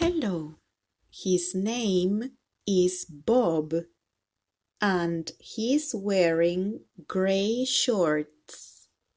Hello, his name is Bob and he's wearing gray shorts.